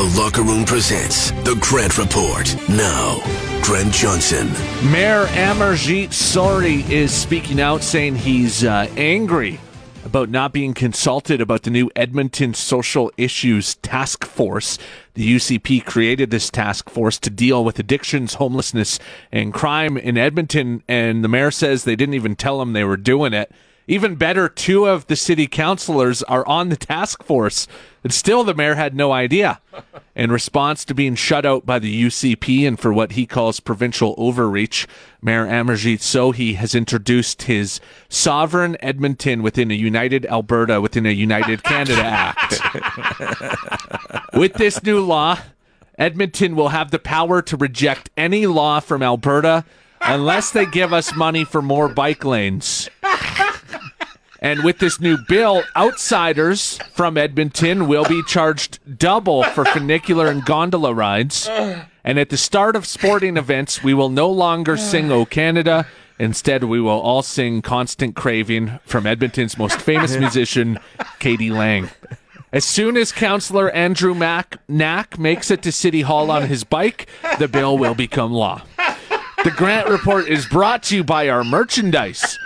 The Locker Room presents The Grant Report. Now, Grant Johnson. Mayor Amarjeet Sohi is speaking out saying he's uh, angry about not being consulted about the new Edmonton Social Issues Task Force. The UCP created this task force to deal with addictions, homelessness, and crime in Edmonton, and the mayor says they didn't even tell him they were doing it. Even better, two of the city councilors are on the task force, and still the mayor had no idea. In response to being shut out by the UCP and for what he calls provincial overreach, Mayor Amarjeet Sohi has introduced his Sovereign Edmonton within a United Alberta within a United Canada Act. With this new law, Edmonton will have the power to reject any law from Alberta unless they give us money for more bike lanes. And with this new bill, outsiders from Edmonton will be charged double for funicular and gondola rides. And at the start of sporting events, we will no longer sing O Canada. Instead, we will all sing Constant Craving from Edmonton's most famous musician, k.d. lang. As soon as Councillor Andrew Mack Knack makes it to City Hall on his bike, the bill will become law. The Grant Report is brought to you by our merchandise.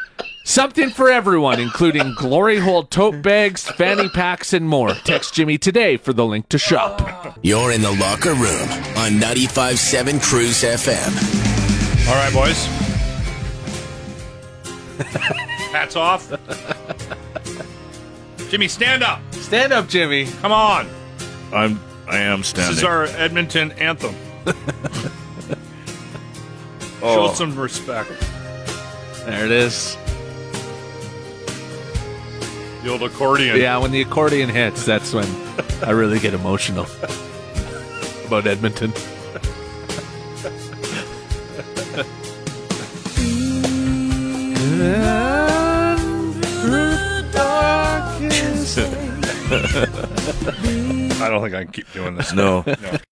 Something for everyone, including glory hole tote bags, fanny packs, and more. Text Jimmy today for the link to shop. You're in the Locker Room on 95.7 CRUZ FM. All right, boys. Hats off. Jimmy, stand up. Stand up, Jimmy. Come on. I'm I am standing. This is our Edmonton anthem. Oh. Show some respect. There it is. The old accordion. Yeah, when the accordion hits, that's when I really get emotional about Edmonton. I don't think I can keep doing this. No. No.